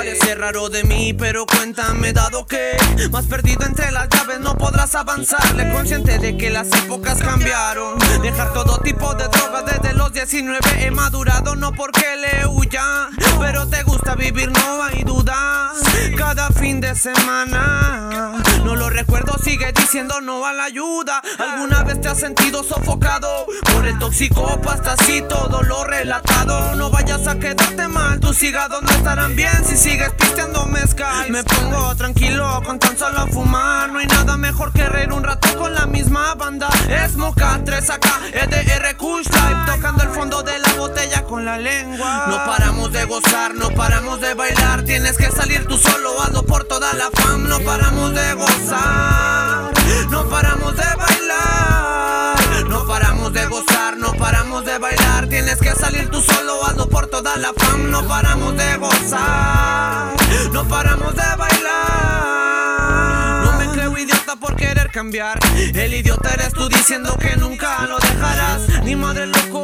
Parece raro de mí, pero cuéntame dado que Más perdido entre las llaves no podrás avanzarle Consciente de que las épocas cambiaron. Dejar todo tipo de drogas desde 19 He madurado no porque le huya Pero te gusta vivir, no hay dudas Cada fin de semana No lo recuerdo, sigue diciendo no a la ayuda. ¿Alguna vez te has sentido sofocado? Por el tóxico así todo lo relatado. No vayas a quedarte mal, tus hígados no estarán bien. Si sigues pisteando mezcal Me pongo tranquilo con tan solo fumar. No hay nada mejor que reír un rato con la misma banda. Es Moca 3 acá, EDR No paramos de gozar, no paramos de bailar. Tienes que salir tú solo, hazlo por toda la fam. No paramos de gozar, no paramos de bailar. No paramos de gozar, no paramos de bailar. Tienes que salir tú solo, hazlo por toda la fam. No paramos de gozar, no paramos de bailar. No me creo idiota por querer cambiar. El idiota eres tú diciendo que nunca lo dejarás. Ni madre loco,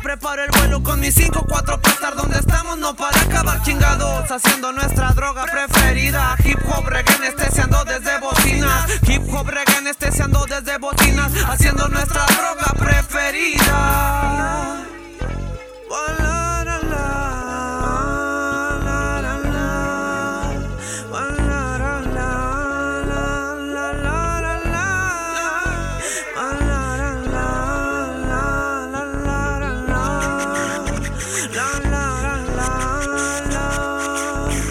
preparo el vuelo con mis 5 4 para estar donde estamos No para acabar chingados Haciendo nuestra droga preferida. Hip hop reggae anestesiando desde bocinas. Hip hop reggae anestesiando desde bocinas Haciendo nuestra droga preferida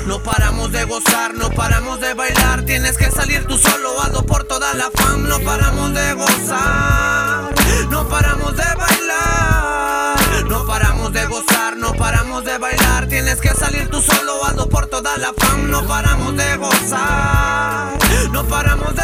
No paramos de gozar, no paramos de bailar. Tienes que salir tú solo, hazlo por toda la fam. No paramos de gozar, no paramos de bailar. No paramos de gozar, no paramos de bailar. Tienes que salir tú solo, hazlo por toda la fam. No paramos de gozar, no paramos